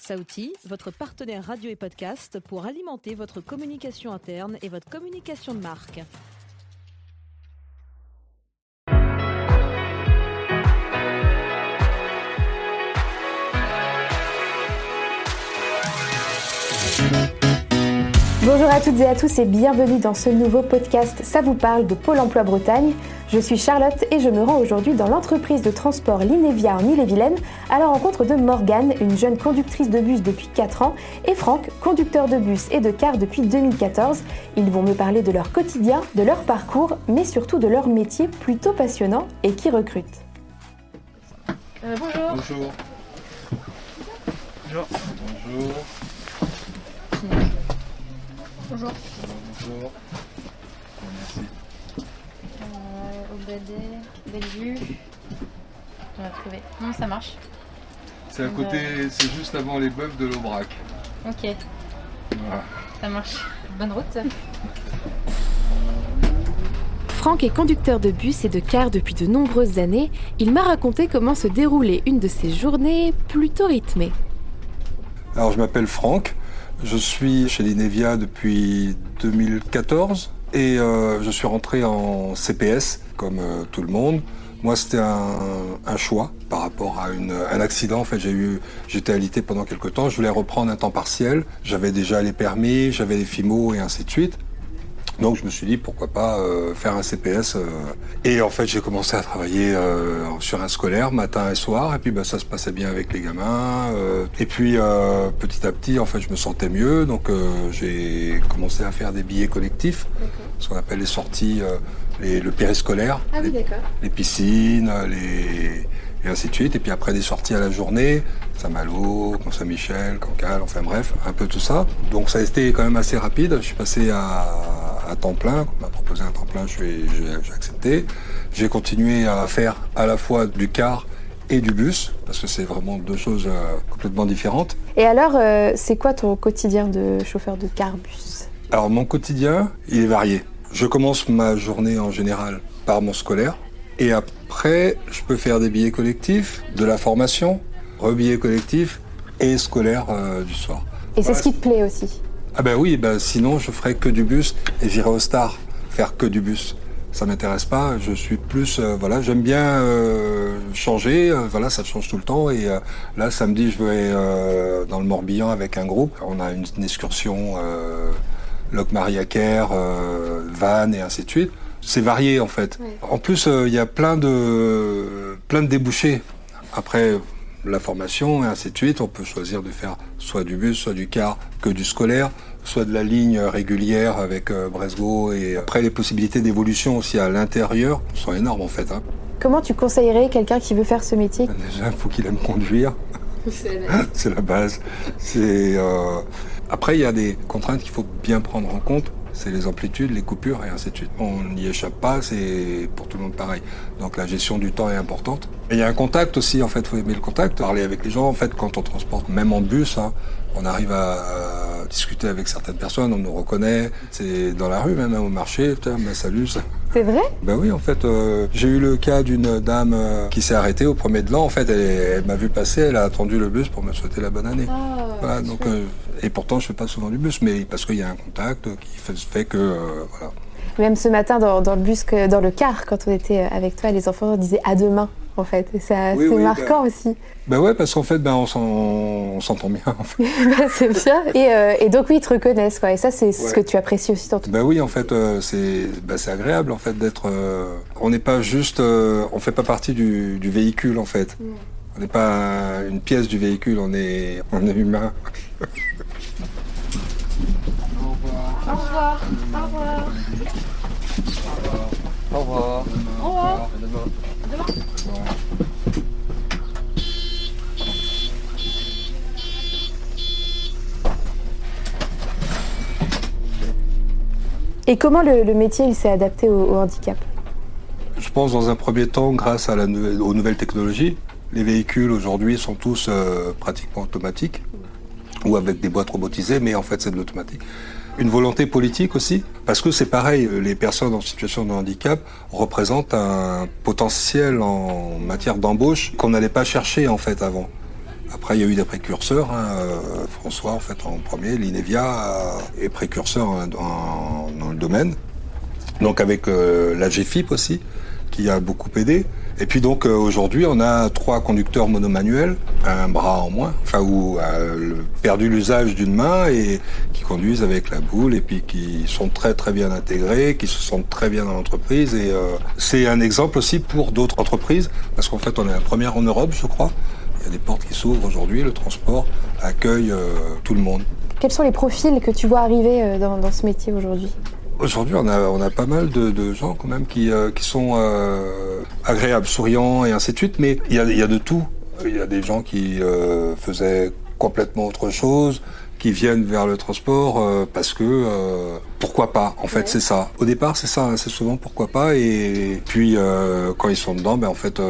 Saouti, votre partenaire radio et podcast pour alimenter votre communication interne et votre communication de marque. Bonjour à toutes et à tous et bienvenue dans ce nouveau podcast Ça vous parle de Pôle emploi Bretagne. Je suis Charlotte et je me rends aujourd'hui dans l'entreprise de transport Linévia en Ille-et-Vilaine à la rencontre de Morgane, une jeune conductrice de bus depuis 4 ans, et Franck, conducteur de bus et de car depuis 2014. Ils vont me parler de leur quotidien, de leur parcours, mais surtout de leur métier plutôt passionnant et qui recrute. Euh, bonjour. Bonjour. Bonjour. Bonjour. Bonjour. Bonjour. Merci. Euh, OBD, Bellevue. On va trouver. Non, ça marche. C'est à côté, c'est juste avant les bœufs de l'Aubrac. Ok, Voilà. ça marche. Bonne route. Franck est conducteur de bus et de car depuis de nombreuses années. Il m'a raconté comment se déroulait une de ses journées plutôt rythmée. Alors je m'appelle Franck, je suis chez l'Inevia depuis 2014 et euh, je suis rentré en CPS comme euh, tout le monde. Moi c'était un, choix par rapport à un accident. En fait j'ai eu, j'étais alité pendant quelques temps, je voulais reprendre un temps partiel. J'avais déjà les permis, j'avais les FIMO et ainsi de suite. Donc je me suis dit pourquoi pas euh, faire un CPS. euh. Et en fait j'ai commencé à travailler euh, sur un scolaire matin et soir. Et puis bah, ça se passait bien avec les gamins. Et puis petit à petit en fait je me sentais mieux. Donc j'ai commencé à faire des billets collectifs, ce qu'on appelle les sorties, les- le périscolaire, les, d'accord. les piscines, les et ainsi de suite. Et puis après des sorties à la journée, Saint-Malo, Mont-Saint-Michel, Cancale, enfin bref, un peu tout ça. Donc ça a été quand même assez rapide. Je suis passé à, à temps plein. On m'a proposé un temps plein, j'ai accepté. J'ai continué à faire à la fois du car et du bus, parce que c'est vraiment deux choses euh, complètement différentes. Et alors, euh, c'est quoi ton quotidien de chauffeur de car bus? Alors mon quotidien, il est varié. Je commence ma journée en général par mon scolaire. Et après, je peux faire des billets collectifs, de la formation, rebillets collectifs et scolaire euh, du soir. Et c'est ce qui te plaît aussi? Ah ben oui, ben sinon je ferais que du bus et j'irais au Star faire que du bus. Ça m'intéresse pas. Je suis plus, euh, voilà, j'aime bien euh, changer. euh, voilà, ça change tout le temps. Et là, samedi, je vais dans le Morbihan avec un groupe. On a une, une excursion Locmariaquer, euh, Vannes et ainsi de suite. C'est varié en fait. En plus, il y a plein de plein de débouchés. Après la formation et ainsi de suite, on peut choisir de faire soit du bus, soit du car, que du scolaire, soit de la ligne régulière avec euh, Bresgo. Et après, les possibilités d'évolution aussi à l'intérieur sont énormes en fait. hein. Comment tu conseillerais quelqu'un qui veut faire ce métier? Déjà, il faut qu'il aime conduire. C'est la base. C'est euh, après il y a des contraintes qu'il faut bien prendre en compte. C'est les amplitudes, les coupures et ainsi de suite. On n'y échappe pas, c'est pour tout le monde pareil. Donc la gestion du temps est importante. Et il y a un contact aussi, en fait, faut aimer le contact, parler avec les gens. En fait, quand on transporte, même en bus, hein, on arrive à, discuter avec certaines personnes, on nous reconnaît. C'est dans la rue, même hein, au marché. Putain, ben, salut. ça- C'est vrai? Ben oui, en fait, euh, j'ai eu le cas d'une dame euh, qui s'est arrêtée au premier de l'an. En fait, elle, elle m'a vu passer, elle a attendu le bus pour me souhaiter la bonne année. Voilà, donc, euh, et pourtant, je fais pas souvent du bus, mais parce qu'il y a un contact qui fait, fait que, euh, voilà. Même ce matin dans, dans le bus, que- dans le car, quand on était avec toi, les enfants disaient à demain, en fait. Et ça, Oui, c'est oui, marquant aussi. Ben ouais, parce qu'en fait, ben on s'en- on s'entend bien. En fait. Bah, c'est bien. Et, euh, et donc, oui, ils te reconnaissent, quoi. Et ça, c'est ce que tu apprécies aussi dans ton. Ben oui, en fait, euh, c'est agréable en fait d'être. euh, on n'est pas juste, on fait pas partie du, du véhicule en fait. On n'est pas une pièce du véhicule, on est, on est humain. Au revoir. Au revoir. Au revoir. Au revoir. Et comment le, le métier, il s'est adapté au, au handicap? Je pense dans un premier temps, grâce à la nouvelle- aux nouvelles technologies, les véhicules aujourd'hui sont tous euh, pratiquement automatiques ou avec des boîtes robotisées, mais en fait c'est de l'automatique. Une volonté politique aussi, parce que c'est pareil, les personnes en situation de handicap représentent un potentiel en matière d'embauche qu'on n'allait pas chercher en fait avant. Après, il y a eu des précurseurs. Hein. François, en fait, en premier, l'INEVIA est précurseur hein, dans, dans, le domaine. Donc avec la GFIP aussi, qui a beaucoup aidé. Et puis donc euh, aujourd'hui, on a trois conducteurs monomanuels, un bras en moins, enfin ou euh, perdu l'usage d'une main et qui conduisent avec la boule et puis qui sont très très bien intégrés, qui se sentent très bien dans l'entreprise et euh, c'est un exemple aussi pour d'autres entreprises parce qu'en fait on est la première en Europe, je crois. Il y a des portes qui s'ouvrent aujourd'hui, le transport accueille tout le monde. Quels sont les profils que tu vois arriver dans ce métier aujourd'hui? Aujourd'hui, on a, on a pas mal de, gens quand même qui, euh, qui sont euh, agréables, souriants et ainsi de suite, mais il y a, y a, de tout. Il y a des gens qui euh, faisaient complètement autre chose, qui viennent vers le transport parce que pourquoi pas en fait c'est ça au départ c'est ça c'est souvent pourquoi pas et puis quand ils sont dedans ben en fait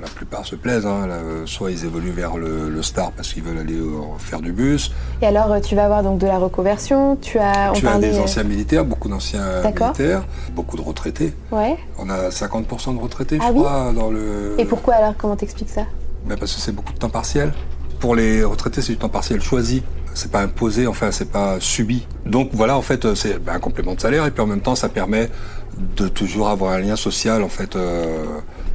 la plupart se plaisent. Hein. soit ils évoluent vers le, star parce qu'ils veulent aller faire du bus. Et alors, euh, tu vas avoir donc de la reconversion. Tu as, tu as des anciens militaires, beaucoup d'anciens militaires, beaucoup de retraités. Ouais. On a 50% de retraités, ah je crois, dans le. Et pourquoi alors Comment t'expliques ça? Ben Parce que c'est beaucoup de temps partiel. Pour les retraités, c'est du temps partiel choisi c'est pas imposé, enfin c'est pas subi. Donc voilà, en fait, c'est ben, un complément de salaire et puis en même temps, ça permet de toujours avoir un lien social, en fait. Euh,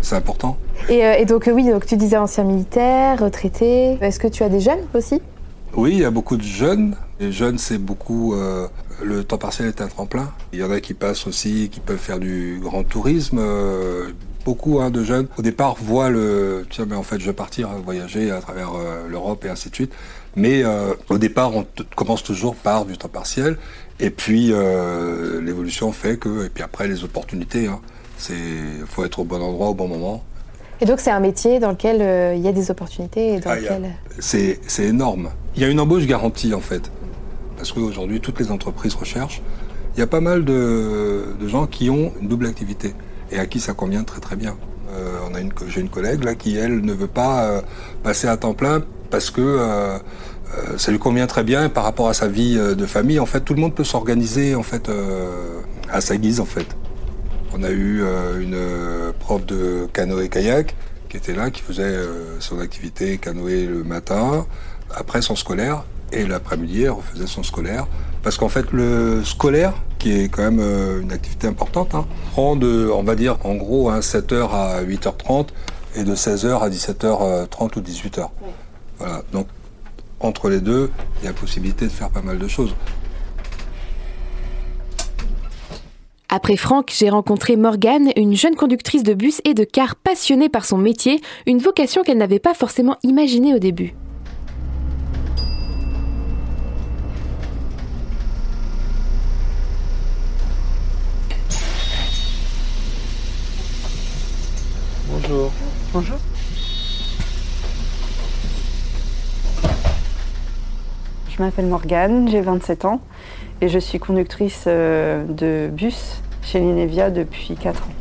c'est important. Euh, et, donc, oui, donc tu disais ancien militaire, retraité. Est-ce que tu as des jeunes aussi? Oui, il y a beaucoup de jeunes. Les jeunes, c'est beaucoup. Euh, le temps partiel est un tremplin. Il y en a qui passent aussi, qui peuvent faire du grand tourisme. Euh, beaucoup hein, de jeunes, au départ, voient le. Tiens, mais en fait, je vais partir voyager à travers l'Europe et ainsi de suite. Mais au départ, on commence toujours par du temps partiel. Et puis, l'évolution fait que. Et puis après, les opportunités. Hein. Il faut être au bon endroit au bon moment. Et donc c'est un métier dans lequel euh, il y a des opportunités ah, C'est énorme. Il y a une embauche garantie en fait. Parce qu'aujourd'hui, toutes les entreprises recherchent. Il y a pas mal de, gens qui ont une double activité et à qui ça convient très très bien. Euh, on a une, j'ai une collègue là qui elle ne veut pas euh, passer à temps plein parce que ça lui convient très bien par rapport à sa vie de famille. En fait, tout le monde peut s'organiser en fait à sa guise en fait. On a eu euh, une euh, prof de canoë-kayak qui était là, qui faisait euh, son activité canoë le matin, après son scolaire, et l'après-midi, elle faisait son scolaire. Parce qu'en fait, le scolaire, qui est quand même une activité importante, hein, prend de, on va dire, en gros, 7h hein, à 8h30 et de 16h à 17h30 ou 18h. Voilà. Donc, entre les deux, il y a possibilité de faire pas mal de choses. Après Franck, j'ai rencontré Morgane, une jeune conductrice de bus et de car passionnée par son métier, une vocation qu'elle n'avait pas forcément imaginée au début. Bonjour. Bonjour. Je m'appelle Morgane, j'ai 27 ans et je suis conductrice euh, de bus chez l'Inevia depuis 4 ans.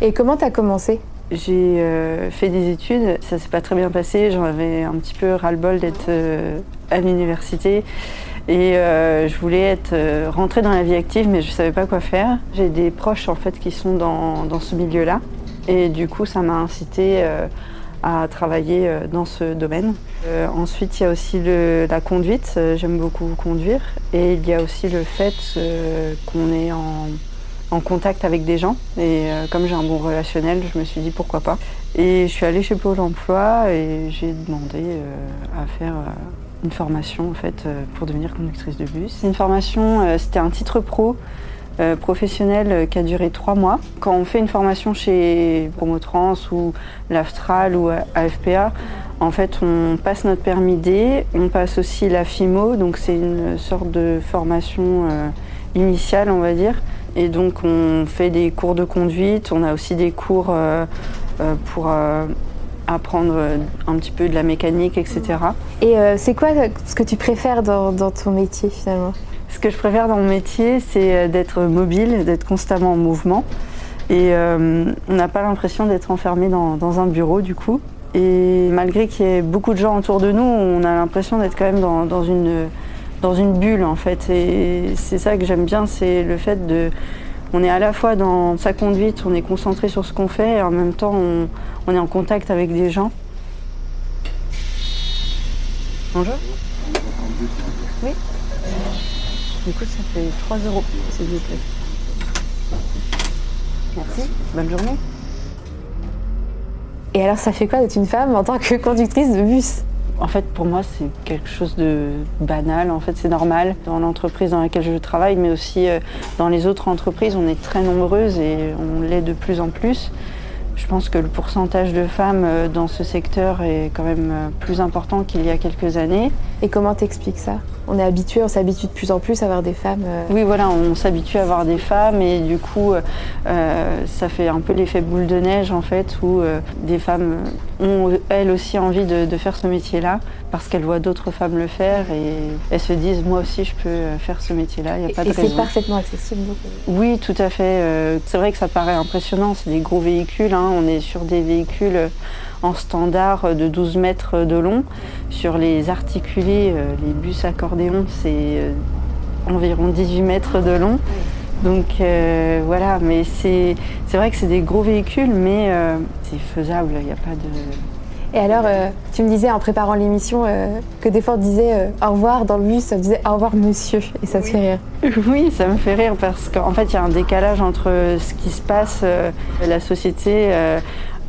Et comment tu as commencé? J'ai euh, fait des études, ça s'est pas très bien passé, j'en avais un petit peu ras-le-bol d'être euh, à l'université et je voulais être rentrer dans la vie active mais je savais pas quoi faire. J'ai des proches en fait qui sont dans, dans ce milieu-là et du coup ça m'a incité à travailler euh, dans ce domaine. Euh, ensuite, il y a aussi la conduite. Euh, j'aime beaucoup conduire. Et il y a aussi le fait qu'on est en, contact avec des gens. Et comme j'ai un bon relationnel, je me suis dit pourquoi pas. Et je suis allée chez Pôle emploi et j'ai demandé à faire une formation en fait pour devenir conductrice de bus. Une formation, c'était un titre pro euh, professionnel euh, qui a duré trois mois. Quand on fait une formation chez Promotrans ou l'Astral ou AFPA, en fait, on passe notre permis D, on passe aussi la FIMO, donc c'est une sorte de formation euh, initiale, on va dire. Et donc, on fait des cours de conduite, on a aussi des cours pour apprendre un petit peu de la mécanique, etc. Et c'est quoi ce que tu préfères dans ton métier finalement? Ce que je préfère dans mon métier, c'est euh, d'être mobile, d'être constamment en mouvement. Et euh, on n'a pas l'impression d'être enfermé dans, un bureau du coup. Et malgré qu'il y ait beaucoup de gens autour de nous, on a l'impression d'être quand même dans, une, dans une bulle en fait. Et c'est ça que j'aime bien, c'est le fait de... On est à la fois dans sa conduite, on est concentré sur ce qu'on fait et en même temps on, est en contact avec des gens. Bonjour. Oui. Du coup, ça fait 3 euros, s'il vous plaît. Merci. Bonne journée. Et alors, ça fait quoi d'être une femme en tant que conductrice de bus? En fait, pour moi, c'est quelque chose de banal. En fait, c'est normal dans l'entreprise dans laquelle je travaille, mais aussi euh, dans les autres entreprises. On est très nombreuses et on l'est de plus en plus. Je pense que le pourcentage de femmes euh, dans ce secteur est quand même euh, plus important qu'il y a quelques années. Et comment t'expliques ça? On est habitué, on s'habitue de plus en plus à avoir des femmes. euh, Oui, voilà, on s'habitue à avoir des femmes et du coup, euh, ça fait un peu l'effet boule de neige en fait, où euh, des femmes ont elles aussi envie de, de faire ce métier-là parce qu'elles voient d'autres femmes le faire et elles se disent moi aussi je peux faire ce métier-là, il n'y a pas de et c'est parfaitement accessible. donc, Oui, tout à fait. C'est vrai que ça paraît impressionnant, c'est des gros véhicules. hein. On est sur des véhicules en standard de 12 mètres de long. Sur les articulés, euh, les bus accordéons, c'est euh, environ 18 mètres de long. Donc euh, voilà, mais c'est vrai que c'est des gros véhicules, mais euh, c'est faisable, il n'y a pas de... Et alors, euh, tu me disais en préparant l'émission que des fois on disait au revoir dans le bus, on disait au revoir monsieur, et ça te fait rire. Oui, ça me fait rire parce qu'en fait, il y a un décalage entre ce qui se passe. la société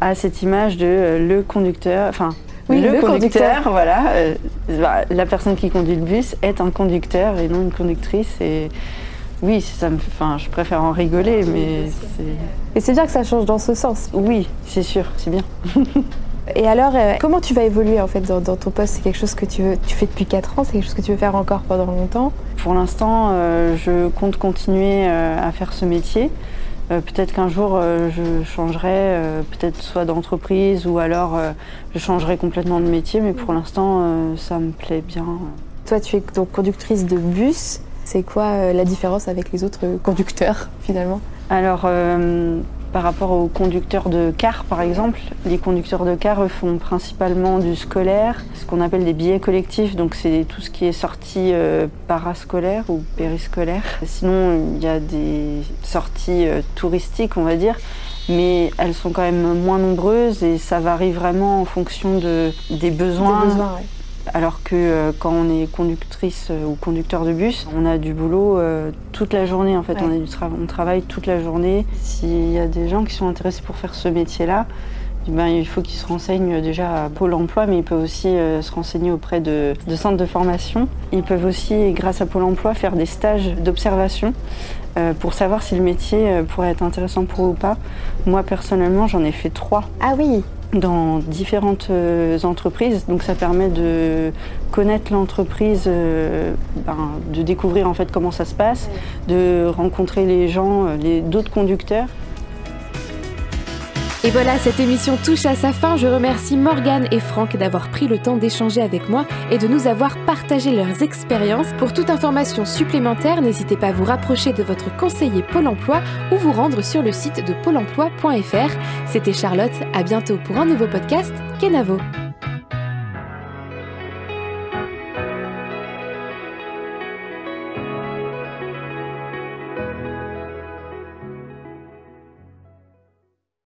a cette image de euh, le conducteur, enfin. Oui, le, le conducteur, conducteur. voilà. euh, bah, la personne qui conduit le bus est un conducteur et non une conductrice. Et oui, ça me, enfin, je préfère en rigoler, mais c'est, Et c'est bien que ça change dans ce sens. oui, c'est sûr, c'est bien. Et alors, euh, comment tu vas évoluer en fait dans, dans ton poste? C'est quelque chose que tu, veux, tu fais depuis 4 ans, c'est quelque chose que tu veux faire encore pendant longtemps? Pour l'instant, euh, je compte continuer à faire ce métier. Euh, peut-être qu'un jour, euh, je changerai, euh, peut-être soit d'entreprise ou alors je changerai complètement de métier, mais pour l'instant, euh, ça me plaît bien. Toi, tu es donc conductrice de bus. C'est quoi la différence avec les autres conducteurs finalement? Alors, par rapport aux conducteurs de car, par exemple, les conducteurs de car eux, font principalement du scolaire, ce qu'on appelle des billets collectifs. Donc, c'est tout ce qui est sortie euh, parascolaire ou périscolaire. Sinon, il y a des sorties euh, touristiques, on va dire. Mais elles sont quand même moins nombreuses et ça varie vraiment en fonction de, des besoins. Alors que euh, quand on est conductrice euh, ou conducteur de bus, on a du boulot euh, toute la journée en fait. Ouais. On, a du tra- on travaille toute la journée. S'il y a des gens qui sont intéressés pour faire ce métier-là, ben, il faut qu'ils se renseignent déjà à Pôle emploi, mais ils peuvent aussi euh, se renseigner auprès de, de centres de formation. Ils peuvent aussi, grâce à Pôle emploi, faire des stages d'observation euh, pour savoir si le métier euh, pourrait être intéressant pour eux ou pas. Moi, personnellement, j'en ai fait trois Ah oui, dans différentes euh, entreprises. Donc ça permet de connaître l'entreprise, euh, ben, de découvrir en fait comment ça se passe, de rencontrer les gens, euh, les d'autres conducteurs. Et voilà, cette émission touche à sa fin. Je remercie Morgane et Franck d'avoir pris le temps d'échanger avec moi et de nous avoir partagé leurs expériences. Pour toute information supplémentaire, n'hésitez pas à vous rapprocher de votre conseiller Pôle emploi ou vous rendre sur le site de pôle emploi.fr. C'était Charlotte, à bientôt pour un nouveau podcast Kenavo.